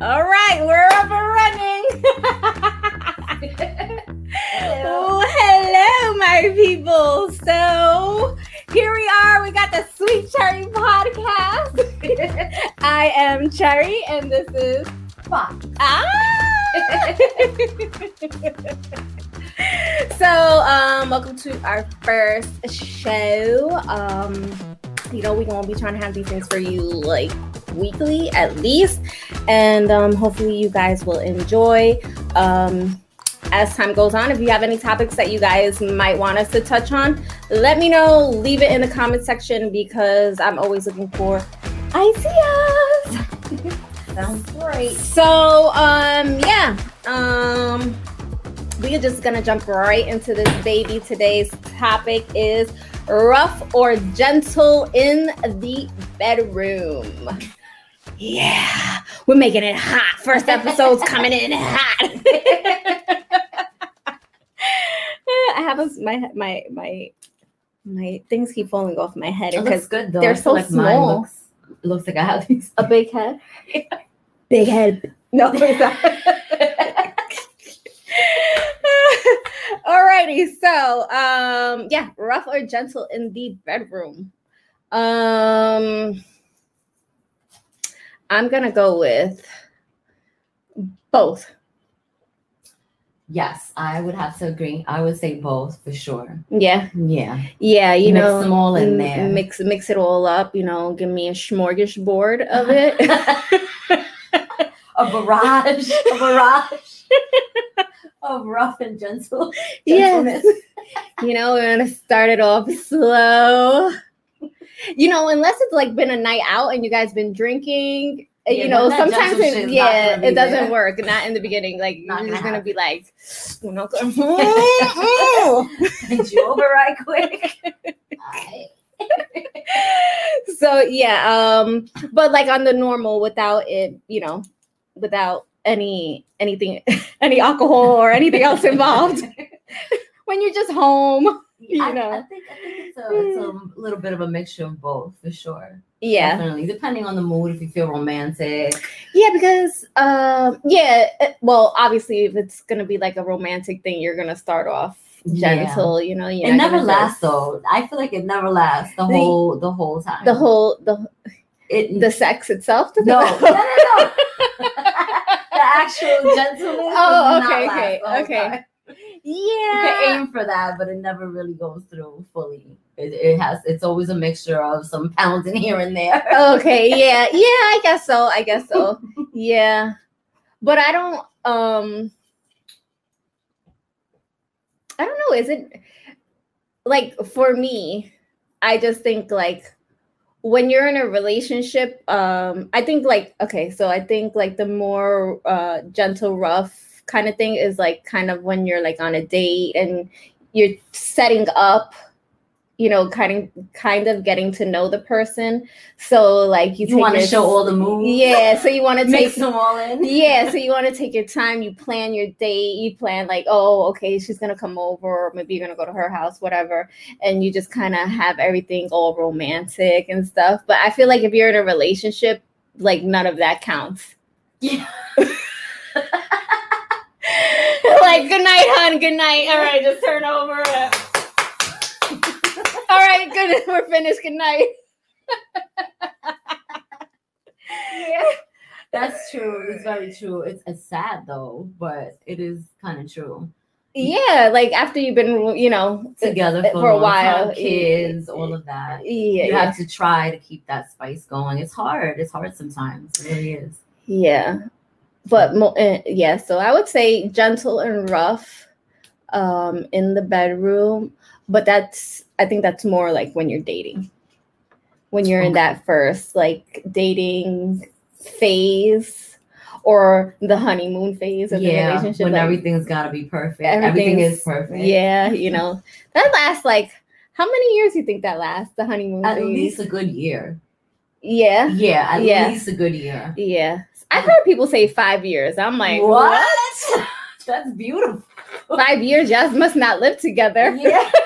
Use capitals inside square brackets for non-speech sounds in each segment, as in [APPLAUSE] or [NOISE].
All right, we're up and running. Hello. Oh, hello, my people. So here we are. We got the Sweet Cherry podcast. [LAUGHS] I am Cherry, and this is Fox. ah. [LAUGHS] so, um, welcome to our first show. Um, you know, we're gonna be trying to have these things for you like weekly at least, and um, hopefully, you guys will enjoy. Um, as time goes on, if you have any topics that you guys might want us to touch on, let me know. Leave it in the comment section because I'm always looking for ideas. [LAUGHS] Sounds great. So, um, yeah, um, we are just gonna jump right into this baby. Today's topic is rough or gentle in the bedroom. Yeah, we're making it hot. First episode's coming in hot. [LAUGHS] I have a, my my my my things keep falling off my head It looks because good though. they're so like small. Looks, looks like I have these. a big head. [LAUGHS] Big head. No, [LAUGHS] it's not. Alrighty, so um yeah, rough or gentle in the bedroom. Um I'm gonna go with both. Yes, I would have to agree. I would say both for sure. Yeah, Yeah. yeah, you Mix know, them all in there. Mix mix it all up, you know, give me a smorgasbord of it. [LAUGHS] a barrage. A barrage. [LAUGHS] of rough and gentle. [LAUGHS] Yes. [LAUGHS] you know, we're gonna start it off slow. You know, unless it's like been a night out and you guys been drinking, uh, Yeah, you know, sometimes it, yeah, it doesn't there. work. Not in the beginning. Like Not you're gonna just gonna happen. be like, [LAUGHS] you know, And you over right quick. So yeah, um, but like on the normal without it, you know, without any anything, [LAUGHS] any alcohol or anything else [LAUGHS] involved. [LAUGHS] when you're just home, You I, know. I think I think it's a, it's a little bit of a mixture of both for sure. yeah, Definitely. Depending on the mood, if you feel romantic. Yeah, because um yeah, it- well, obviously if it's gonna be like a romantic thing, you're gonna start off Yeah. gentle, you know. It never lasts though. I feel like it never lasts the The- whole the whole time. The whole the it the sex itself. no, no, no, no. Actual. [LAUGHS] Oh, does not okay, okay, okay. time. You yeah. can aim for that, but it never really goes through fully. It, it has. It's always a mixture of some pounding here and there. Okay, yeah, [LAUGHS] yeah, I guess so. I guess so. [LAUGHS] yeah. But I don't um I don't know, is it like for me, I just think like when you're in a relationship, um, I think like okay, so I think like the more uh gentle, rough kind of thing is like kind of when you're like on a date and you're setting up, you know, kind of kind of getting to know the person. So like you, You want to show all the moves. yeah, so you want to [LAUGHS] take them all in. yeah, so you want to take your time, you plan your date, you plan like, oh, okay, she's gonna come over, or maybe you're gonna go to her house, whatever, and you just kind of have everything all romantic and stuff. But I feel like if you're in a relationship, like none of that counts. Yeah. [LAUGHS] [LAUGHS] like, good night, hon, good night. All right, just turn over. [LAUGHS] all right, good, [LAUGHS] we're finished. Good night. yeah. That's true. It's very true. It's, it's sad though, but it is kind of true. Yeah, like after you've been, you know, Together for, for a long time, while, kids, all of that. Yeah, You yeah. have to try to keep that spice going. It's hard. It's hard sometimes. It really is. Yeah, but uh, yeah. So I would say gentle and rough um, in the bedroom, but that's I think that's more like when you're dating, when you're in that first like dating phase or the honeymoon phase of the yeah, relationship. when like, everything's got to be perfect. Everything is perfect. Yeah, you know that lasts like how many years do you think that lasts? The honeymoon At phase. least a good year. yeah, Yeah, at Yeah. least a good year. yeah. I've heard people say five years. I'm like, what? [LAUGHS] That's beautiful. Five years, y'all must not live together. Yeah. [LAUGHS]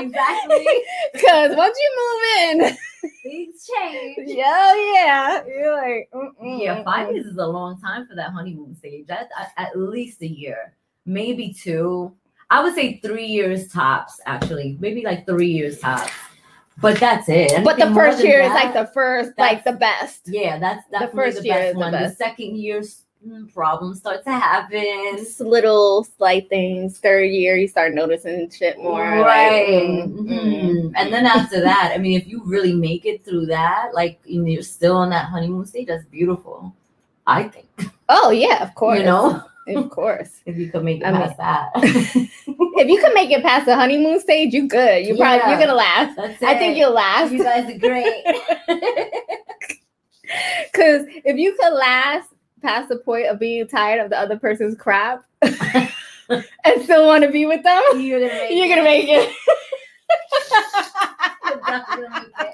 exactly. [LAUGHS] Because once you move in, [LAUGHS] Things change. yeah, yeah, you're like, mm-mm, Yeah, five years is a long time for that honeymoon stage. That's at, at least a year, maybe two. I would say three years tops, actually, maybe like three years tops. But that's it. But the first year is like the first, like the best. yeah, that's the first the year best is the one. The, best. second year, mm, problems start to happen. Just little slight things. Third year, you start noticing shit more. like, right. mm, mm. Mhm. And then after that, I mean, if you really make it through that, like you're still on that honeymoon stage, that's beautiful. I think. Oh yeah, of course. You know, of course. [LAUGHS] if you could make it I mean- past that. [LAUGHS] if you can make it past the honeymoon stage, you good. You probably Yeah. you're gonna last. I think you'll last. You guys are great. [LAUGHS] Because if you could last past the point of being tired of the other person's crap [LAUGHS] and still want to be with them, You're gonna make you're it. gonna make it. You're definitely gonna make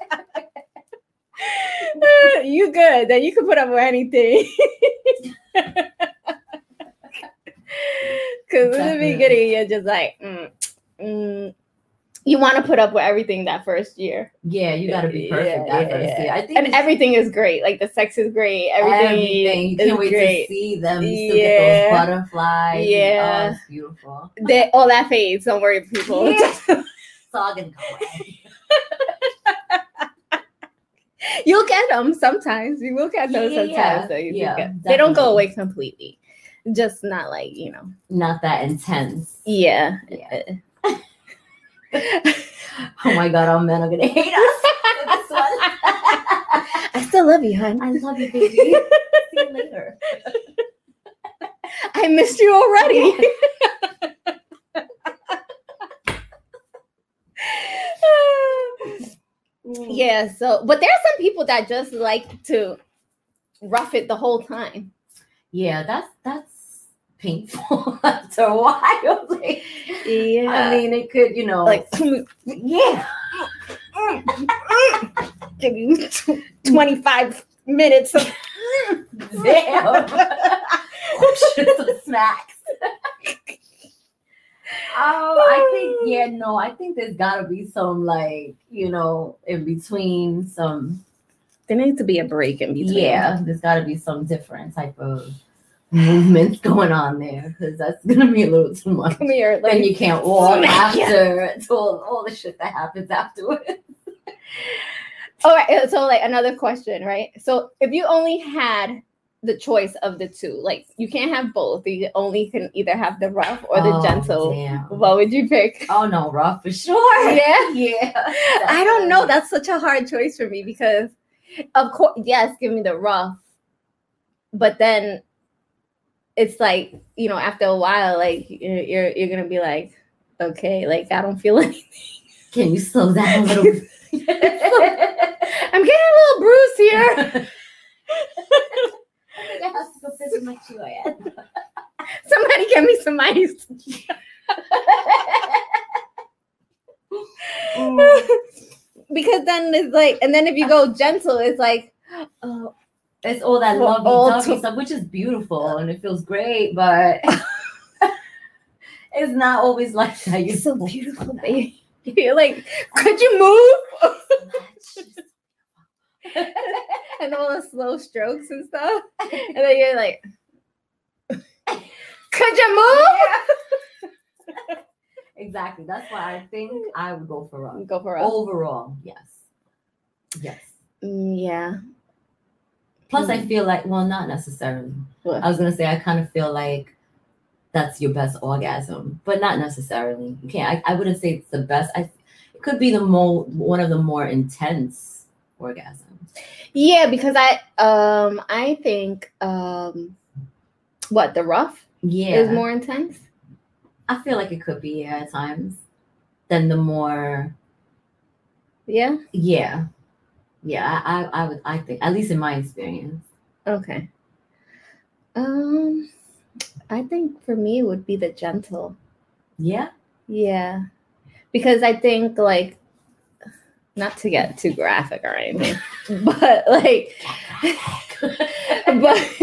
it. you good. Then you can put up with anything. [LAUGHS] Because in the beginning, you're just like, mm, mm, you want to put up with everything that first year. Yeah, you gotta be perfect Yeah, that yeah, first yeah. year. I think And everything is great. Like the sex is great. Everything, everything. You is can't wait great. to see them. You still Yeah. get those butterflies. and- oh, Yeah. oh, it's beautiful. They, all that fades. Don't worry, people. Yeah. It's all gonna go away. [LAUGHS] You'll get them sometimes. You will get those Yeah, yeah, sometimes. yeah. So you Yeah, get- they don't go away completely. Just not like you know. Not that intense. Yeah. Yeah. Uh, [LAUGHS] Oh my god, our men are gonna hate us. for this one. I still love you, hon. I love you, baby. See you later. [LAUGHS] I missed you already. [LAUGHS] Mm. yeah. So, but there are some people that just like to rough it the whole time. Yeah, that's that's painful [LAUGHS] after a while. Like, Yeah. I uh, mean, it could, you know, like [LAUGHS] mm, yeah. give you tw- 25 minutes of [LAUGHS] Damn. Some smacks. Oh, I think yeah, no, I think there's gotta be some like, you know, in between some there needs to be a break in between. yeah, there's gotta be some different type of movements going on there because that's gonna be a little too much. Come here. Like, Then you can't walk after it's [LAUGHS] all, all the shit that happens afterwards. [LAUGHS] all right. So, like, another question, right? So, if you only had the choice of the two, like, you can't have both, you only can either have the rough or the Oh, gentle. damn. What would you pick? Oh no, rough for sure. [LAUGHS] Yeah. Yeah. I don't know. That's such a hard choice for me because, of course, yes, give me the rough, but then it's like you know, after a while, like you're you're, you're gonna be like, okay, like I don't feel [LAUGHS] anything. Can you slow down a little bit? [LAUGHS] I'm getting a little bruised here. I have to go visit my QIN. Somebody get me some ice. [LAUGHS] because then it's like, and then if you go gentle, it's like, oh, It's all that Well, lovey dovey stuff, which is beautiful and it feels great, but [LAUGHS] [LAUGHS] it's not always like that. you're so beautiful, baby. You're like, could you move? [LAUGHS] and all the slow strokes and stuff. And then you're like, could you move? exactly. That's why I think I would go for rough. Go for a Overall, yes. Yes. Mm, yeah. Plus, I Hmm. feel like, well, not necessarily. What? I was gonna say I kind of feel like that's your best orgasm, but not necessarily. You can't. I, I wouldn't say it's the best. I it could be the more one of the more intense orgasms. Yeah, because I um I think um what the rough Yeah, is more intense. I feel like it could be yeah, at times. Then the more, Yeah. yeah, yeah. I, I I would I think at least in my experience. Okay. Um I think for me it would be the gentle. Yeah. Yeah. Because I think like not to get too graphic or anything, [LAUGHS] but like [LAUGHS] but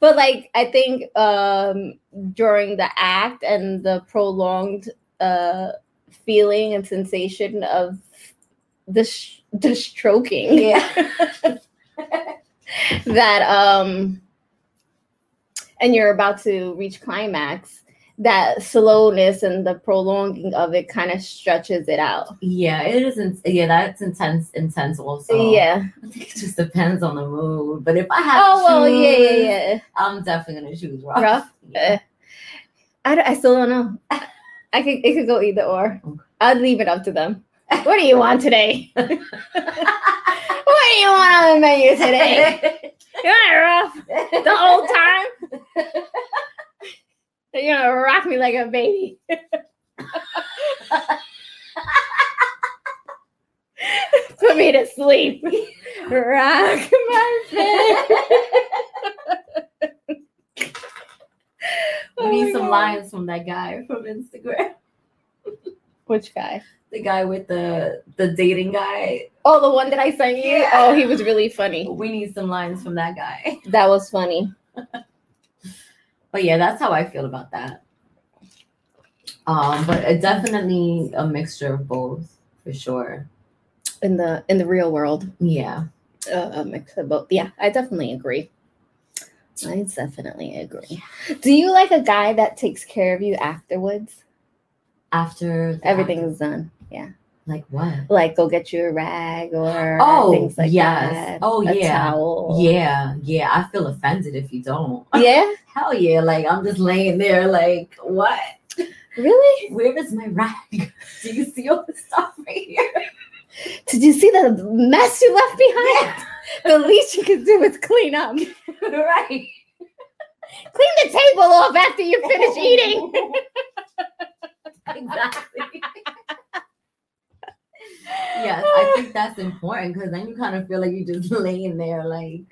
but like I think um during the act and the prolonged uh feeling and sensation of the sh- the stroking Yeah. [LAUGHS] that um and you're about to reach climax that slowness and the prolonging of it kind of stretches it out yeah, it isn't. Yeah, that's intense. Intense also. yeah I think it just depends on the mood. But if I have, oh well yeah yeah yeah I'm definitely gonna choose rough. Rough? Yeah. I, don't- I still don't know i could it could go either or i'd leave it up to them [LAUGHS] what do you want today? [LAUGHS] What do you want on the menu today? You want it rough the whole time? [LAUGHS] You're gonna rock me like a baby? Put me to sleep. Rock my face we need oh some lines from that guy from Instagram. which guy The guy with the the dating guy. oh the one that i sent you Yeah. oh he was really funny We need some lines from that guy. [LAUGHS] that was funny But yeah, that's how I feel about that. Um, but it definitely a mixture of both for sure. in the in the real world Yeah. uh, a mix of both. Yeah, I definitely agree. I definitely agree. Do you like a guy that takes care of you afterwards? After Everything is done. Yeah, like what? like go get you a rag or Oh, things like yes. that. Oh, yeah. towel. Yeah, yeah. I feel offended if you don't. [LAUGHS] Yeah. Hell yeah. Like I'm just laying there like, what? Really? Where is my rag? [LAUGHS] Do you see all the stuff right here? Did you see the mess you left behind? [LAUGHS] The least you can do is clean up. Right. Clean the table off after you finish eating. exactly. Yes, I think that's important because then you kind of feel like you're just [LAUGHS] laying there, like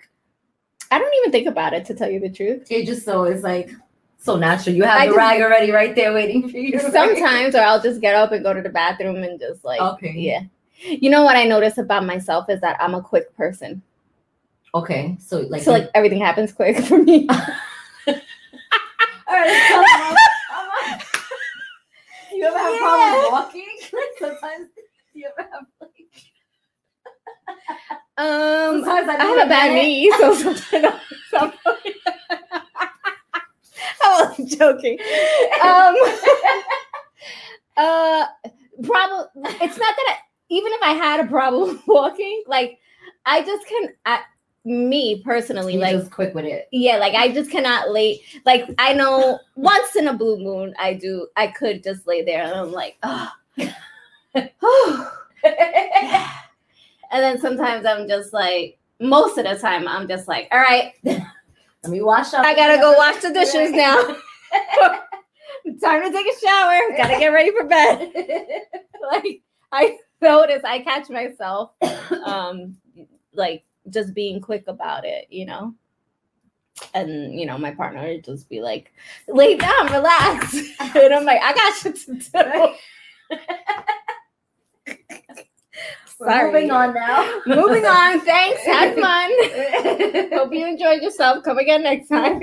I don't even think about it to tell you the truth. it just so it's like so natural. You have I the just- rag already right there waiting for you. right? [LAUGHS] Sometimes, or I'll just get up and go to the bathroom and just like, Okay. yeah. You know what I notice about myself is that I'm a quick person. Okay. So like so like everything happens quick [LAUGHS] for me. all right, come on. Come on. Do you ever have Yeah. problems walking? Sometimes do you ever have like Um, sometimes I need have a bad knee, so sometimes [LAUGHS] [LAUGHS] I'm, I was joking. Um, [LAUGHS] uh, problem. It's not that I, even if I had a problem walking, like I just can. I, me personally, You're like just quick with it. yeah, like I just cannot lay. Like I know once in a blue moon, I do. I could just lay there, and I'm like, oh. And then sometimes I'm just like, most of the time, I'm just like, all right, Let me wash up. I gotta go wash the dishes now. [LAUGHS] Time to take a shower. Gotta get ready for bed. [LAUGHS] like I notice, I catch myself, um, like just being quick about it, you know. And you know, my partner would just be like, "Lay down, relax," [LAUGHS] and I'm like, "I got shit to do." [LAUGHS] Sorry. moving on now. [LAUGHS] Moving on. Thanks. Have [LAUGHS] fun. Hope you enjoyed yourself. Come again next time.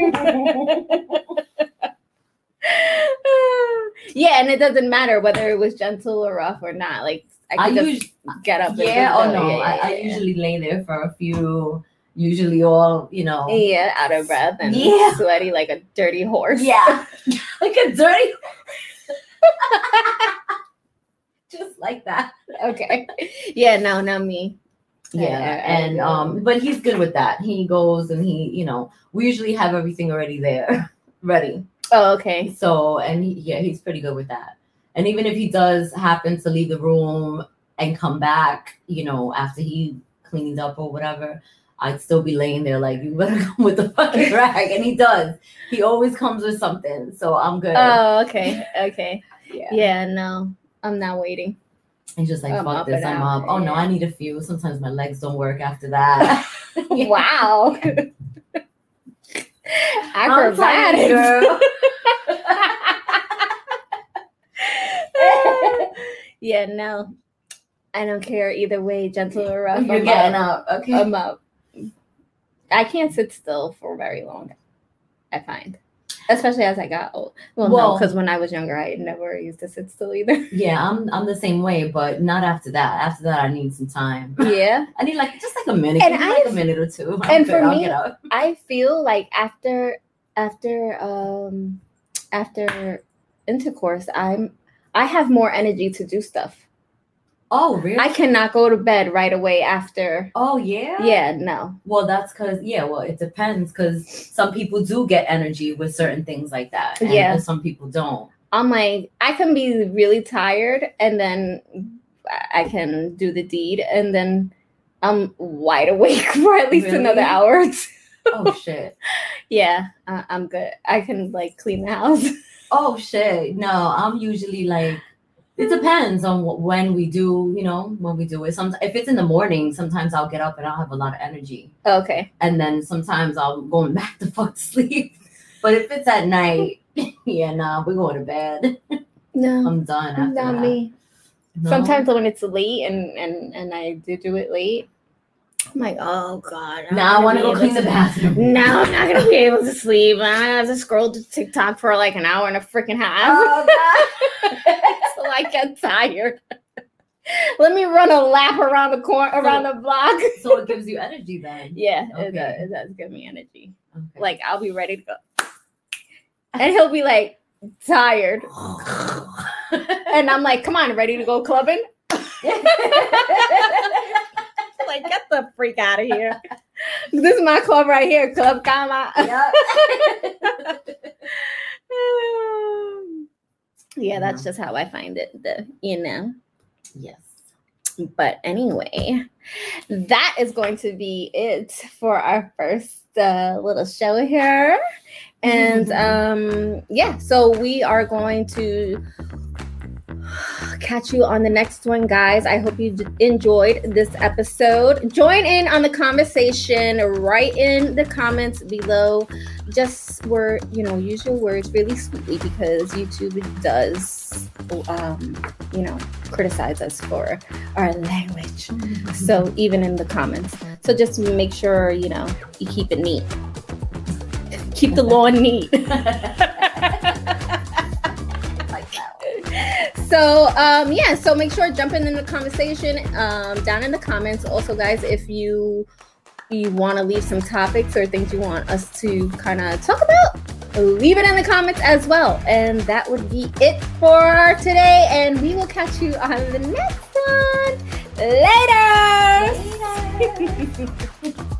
yeah, and it doesn't matter whether it was gentle or rough or not. Like I I usually, get up. Yeah, oh no, Yeah, I, I yeah. usually lay there for a few, usually all, you know. yeah, out of breath and Yeah. sweaty like a dirty horse. Yeah, like a dirty. Just like that. okay. Yeah. No, not me. Yeah, Yeah, and um, but he's good with that. He goes and he, you know, we usually have everything already there, [LAUGHS] ready. Oh, okay. So, and he, yeah, he's pretty good with that. And even if he does happen to leave the room and come back, you know, after he cleans up or whatever, I'd still be laying there like, you better [LAUGHS] come with the fucking [LAUGHS] rag. And he does. He always comes with something. So I'm good. Oh, okay. Okay. yeah. Yeah. No, I'm not waiting. He's just like, I'm fuck this, I'm out, up. Oh no. I need a few. Sometimes my legs don't work after that. Yeah. [LAUGHS] [LAUGHS] [LAUGHS] Wow. Tired, girl. yeah, no. I don't care either way, gentle or rough. You're I'm getting up. up. Okay. I'm up. I can't sit still for very long. I find. Especially as I got old. Well, no, because when I was younger, I never used to sit still either. [LAUGHS] Yeah, I'm I'm the same way, but not after that. After that, I need some time. [LAUGHS] yeah. I need like just like a minute, And like a minute or two. [LAUGHS] And for me- I feel like after after um after intercourse, I'm I have more energy to do stuff. Oh, really? I cannot go to bed right away after. oh, yeah. Yeah, no. Well, that's because yeah. Well, it depends because some people do get energy with certain things like that. and Yeah. Some people don't. I'm like I can be really tired and then I- can do the deed and then I'm wide awake [LAUGHS] for at least another Really? hour. or two. Oh shit. [LAUGHS] yeah, I- I'm good. I can like clean the house. [LAUGHS] Oh shit. No, I'm usually like. It depends on wh- when we do, you know, when we do it. Some if it's in the morning, sometimes I'll get up and I'll have a lot of energy. okay. and then sometimes I'm going [LAUGHS] back to fuck sleep. But if it's at night, [LAUGHS] yeah, nah, we're going to bed. No, [LAUGHS] I'm done after not that. me. No? Sometimes when it's late and and and I do do it late, I'm like, oh god. I'm now I want to go clean the bathroom. Now I'm not gonna be able to sleep. I have to scroll to TikTok for like an hour and a freaking half Oh, God. Until [LAUGHS] I get tired. Let me run a lap around the corner, around the block. so it gives you energy then. [LAUGHS] Yeah, it Okay. does. It does give me energy. Okay. Like I'll be ready to go, and he'll be like tired, [LAUGHS] and I'm like, "Come on, ready to go clubbing?" like, get the freak out of here. This is my club right here, Club Kama. Yeah. that's just how I find it. The you know. yes. But anyway, that is going to be it for our first uh, little show here. And um, yeah, so we are going to catch you on the next one, guys. I hope you d- enjoyed this episode. Join in on the conversation. Write in the comments below. Just where you know, use your words really sweetly because YouTube does, um, you know, criticize us for our language. So even in the comments. So just make sure you know you keep it neat. Keep the lawn neat. [LAUGHS] so um yeah so make sure jump in in the conversation um down in the comments. Also guys if you you want to leave some topics or things you want us to kind of talk about leave it in the comments as well. And that would be it for today and we will catch you on the next one. Later! Later. [LAUGHS]